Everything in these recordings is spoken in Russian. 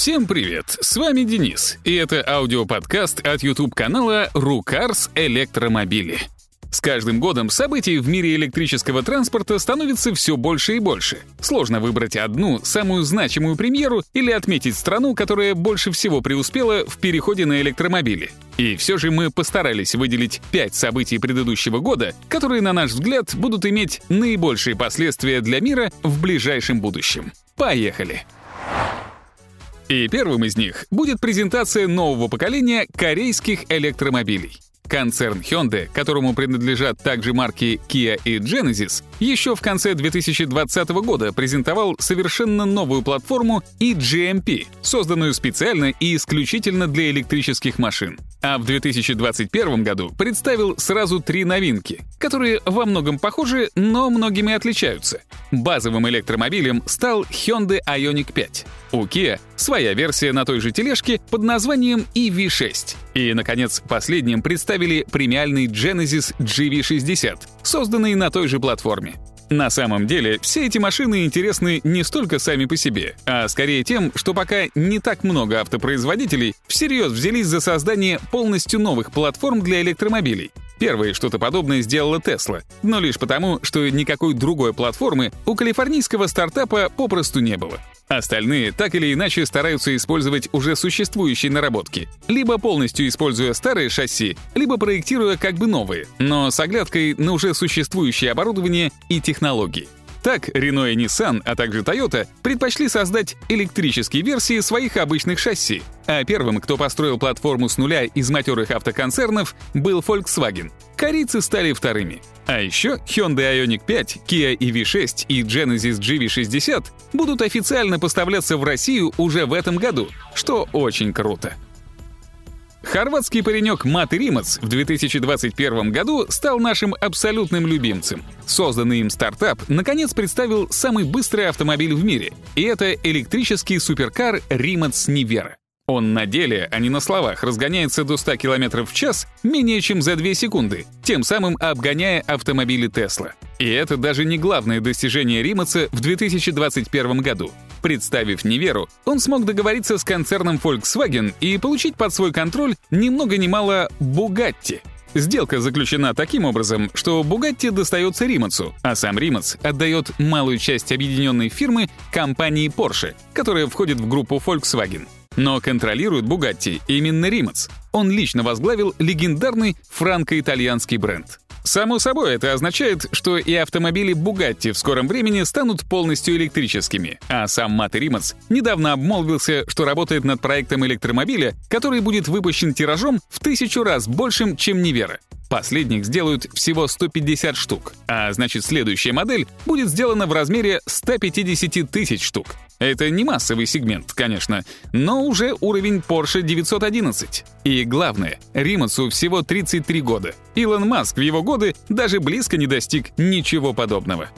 Всем привет! С вами Денис, и это аудиоподкаст от YouTube-канала «Рукарс Электромобили». С каждым годом событий в мире электрического транспорта становится все больше и больше. Сложно выбрать одну, самую значимую премьеру или отметить страну, которая больше всего преуспела в переходе на электромобили. И все же мы постарались выделить пять событий предыдущего года, которые, на наш взгляд, будут иметь наибольшие последствия для мира в ближайшем будущем. Поехали! И первым из них будет презентация нового поколения корейских электромобилей. Концерн Hyundai, которому принадлежат также марки Kia и Genesis, еще в конце 2020 года презентовал совершенно новую платформу eGMP, созданную специально и исключительно для электрических машин. А в 2021 году представил сразу три новинки, которые во многом похожи, но многими отличаются. Базовым электромобилем стал Hyundai Ioniq 5. У Kia своя версия на той же тележке под названием EV6. И, наконец, последним представили премиальный Genesis GV60, созданный на той же платформе. На самом деле, все эти машины интересны не столько сами по себе, а скорее тем, что пока не так много автопроизводителей всерьез взялись за создание полностью новых платформ для электромобилей. Первое что-то подобное сделала Tesla, но лишь потому, что никакой другой платформы у калифорнийского стартапа попросту не было. Остальные так или иначе стараются использовать уже существующие наработки, либо полностью используя старые шасси, либо проектируя как бы новые, но с оглядкой на уже существующее оборудование и технологии. Так, Renault и Nissan, а также Toyota предпочли создать электрические версии своих обычных шасси, а первым, кто построил платформу с нуля из матерых автоконцернов, был Volkswagen. Корейцы стали вторыми. А еще Hyundai Ioniq 5, Kia EV6 и Genesis GV60 будут официально поставляться в Россию уже в этом году, что очень круто. Хорватский паренек Мат Римац в 2021 году стал нашим абсолютным любимцем. Созданный им стартап наконец представил самый быстрый автомобиль в мире, и это электрический суперкар Римац Нивера. Он на деле, а не на словах, разгоняется до 100 км в час менее чем за 2 секунды, тем самым обгоняя автомобили Тесла. И это даже не главное достижение Римаца в 2021 году. Представив Неверу, он смог договориться с концерном Volkswagen и получить под свой контроль ни много ни мало Bugatti. Сделка заключена таким образом, что Bugatti достается Римацу, а сам Римац отдает малую часть объединенной фирмы компании Porsche, которая входит в группу Volkswagen. Но контролирует Bugatti именно Римац. Он лично возглавил легендарный франко-итальянский бренд. Само собой, это означает, что и автомобили Bugatti в скором времени станут полностью электрическими, а сам Мат Римац недавно обмолвился, что работает над проектом электромобиля, который будет выпущен тиражом в тысячу раз большим, чем Невера. Последних сделают всего 150 штук, а значит следующая модель будет сделана в размере 150 тысяч штук. Это не массовый сегмент, конечно, но уже уровень Porsche 911. И главное, Римасу всего 33 года. Илон Маск в его годы даже близко не достиг ничего подобного.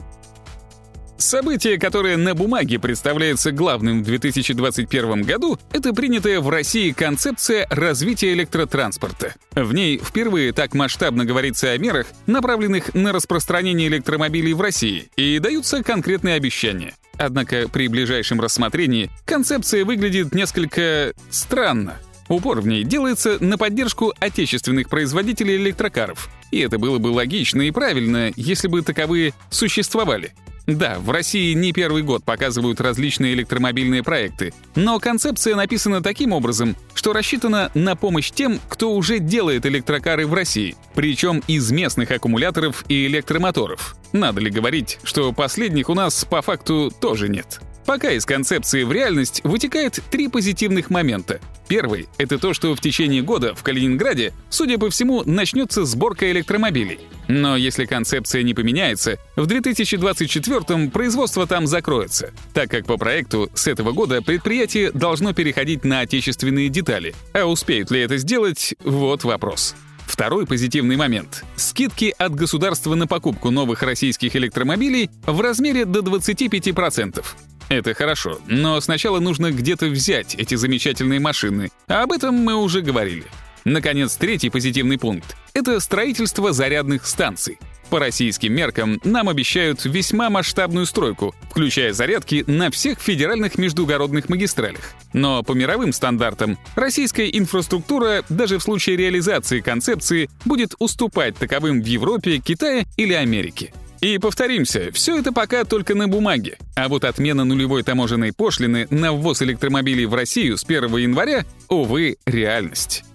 Событие, которое на бумаге представляется главным в 2021 году, это принятая в России концепция развития электротранспорта. В ней впервые так масштабно говорится о мерах, направленных на распространение электромобилей в России, и даются конкретные обещания. Однако при ближайшем рассмотрении концепция выглядит несколько странно. Упор в ней делается на поддержку отечественных производителей электрокаров. И это было бы логично и правильно, если бы таковые существовали. Да, в России не первый год показывают различные электромобильные проекты, но концепция написана таким образом, что рассчитана на помощь тем, кто уже делает электрокары в России, причем из местных аккумуляторов и электромоторов. Надо ли говорить, что последних у нас по факту тоже нет? Пока из концепции в реальность вытекает три позитивных момента. Первый — это то, что в течение года в Калининграде, судя по всему, начнется сборка электромобилей. Но если концепция не поменяется, в 2024-м производство там закроется, так как по проекту с этого года предприятие должно переходить на отечественные детали. А успеют ли это сделать — вот вопрос. Второй позитивный момент — скидки от государства на покупку новых российских электромобилей в размере до 25%. Это хорошо, но сначала нужно где-то взять эти замечательные машины, а об этом мы уже говорили. Наконец, третий позитивный пункт — это строительство зарядных станций. По российским меркам нам обещают весьма масштабную стройку, включая зарядки на всех федеральных междугородных магистралях. Но по мировым стандартам российская инфраструктура даже в случае реализации концепции будет уступать таковым в Европе, Китае или Америке. И повторимся, все это пока только на бумаге. А вот отмена нулевой таможенной пошлины на ввоз электромобилей в Россию с 1 января, увы, реальность.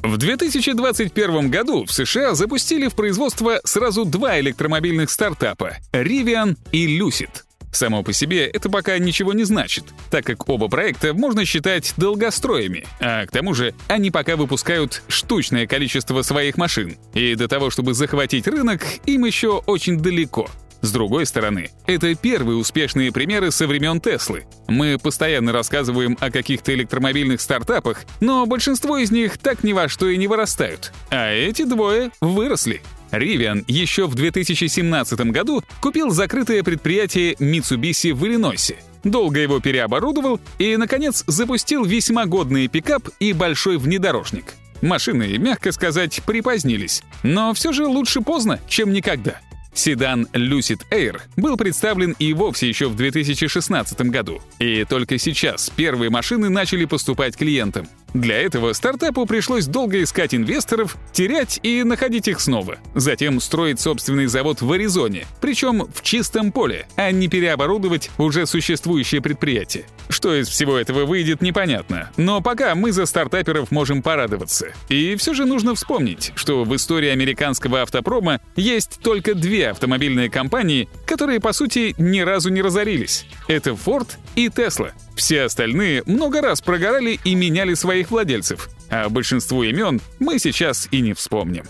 В 2021 году в США запустили в производство сразу два электромобильных стартапа — Rivian и Lucid. Само по себе это пока ничего не значит, так как оба проекта можно считать долгостроями, а к тому же они пока выпускают штучное количество своих машин, и до того, чтобы захватить рынок, им еще очень далеко. С другой стороны, это первые успешные примеры со времен Теслы. Мы постоянно рассказываем о каких-то электромобильных стартапах, но большинство из них так ни во что и не вырастают. А эти двое выросли. Rivian еще в 2017 году купил закрытое предприятие Mitsubishi в Иллинойсе, долго его переоборудовал и, наконец, запустил весьма годный пикап и большой внедорожник. Машины, мягко сказать, припозднились, но все же лучше поздно, чем никогда. Седан Lucid Air был представлен и вовсе еще в 2016 году. И только сейчас первые машины начали поступать клиентам. Для этого стартапу пришлось долго искать инвесторов, терять и находить их снова. Затем строить собственный завод в Аризоне, причем в чистом поле, а не переоборудовать уже существующее предприятие. Что из всего этого выйдет, непонятно. Но пока мы за стартаперов можем порадоваться. И все же нужно вспомнить, что в истории американского автопрома есть только две автомобильные компании, которые, по сути, ни разу не разорились. Это Ford и Tesla. Все остальные много раз прогорали и меняли своих владельцев, а большинство имен мы сейчас и не вспомним.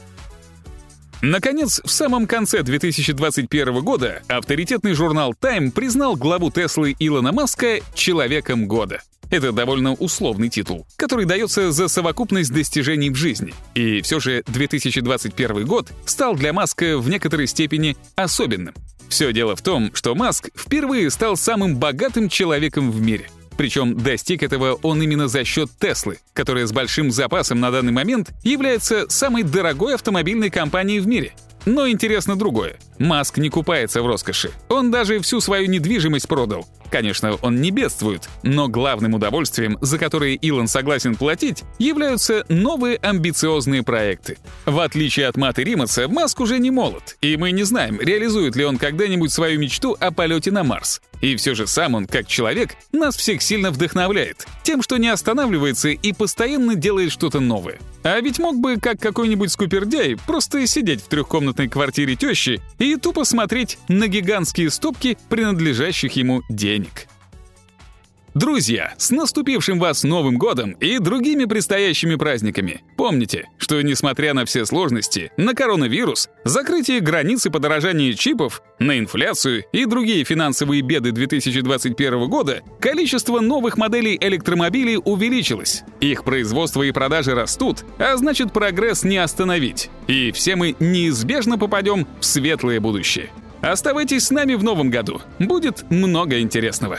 Наконец, в самом конце 2021 года авторитетный журнал Time признал главу Теслы Илона Маска «Человеком года». Это довольно условный титул, который дается за совокупность достижений в жизни. И все же 2021 год стал для Маска в некоторой степени особенным. Все дело в том, что Маск впервые стал самым богатым человеком в мире — причем достиг этого он именно за счет Теслы, которая с большим запасом на данный момент является самой дорогой автомобильной компанией в мире. Но интересно другое. Маск не купается в роскоши. Он даже всю свою недвижимость продал. Конечно, он не бедствует, но главным удовольствием, за которое Илон согласен платить, являются новые амбициозные проекты. В отличие от Маты Римаса, Маск уже не молод, и мы не знаем, реализует ли он когда-нибудь свою мечту о полете на Марс. И все же сам он, как человек, нас всех сильно вдохновляет, тем, что не останавливается и постоянно делает что-то новое. А ведь мог бы, как какой-нибудь скупердяй, просто сидеть в трехкомнатной квартире тещи и тупо смотреть на гигантские стопки принадлежащих ему денег. Друзья, с наступившим вас Новым годом и другими предстоящими праздниками. Помните, что несмотря на все сложности, на коронавирус, закрытие границ и подорожание чипов, на инфляцию и другие финансовые беды 2021 года, количество новых моделей электромобилей увеличилось. Их производство и продажи растут, а значит прогресс не остановить. И все мы неизбежно попадем в светлое будущее. Оставайтесь с нами в новом году. Будет много интересного.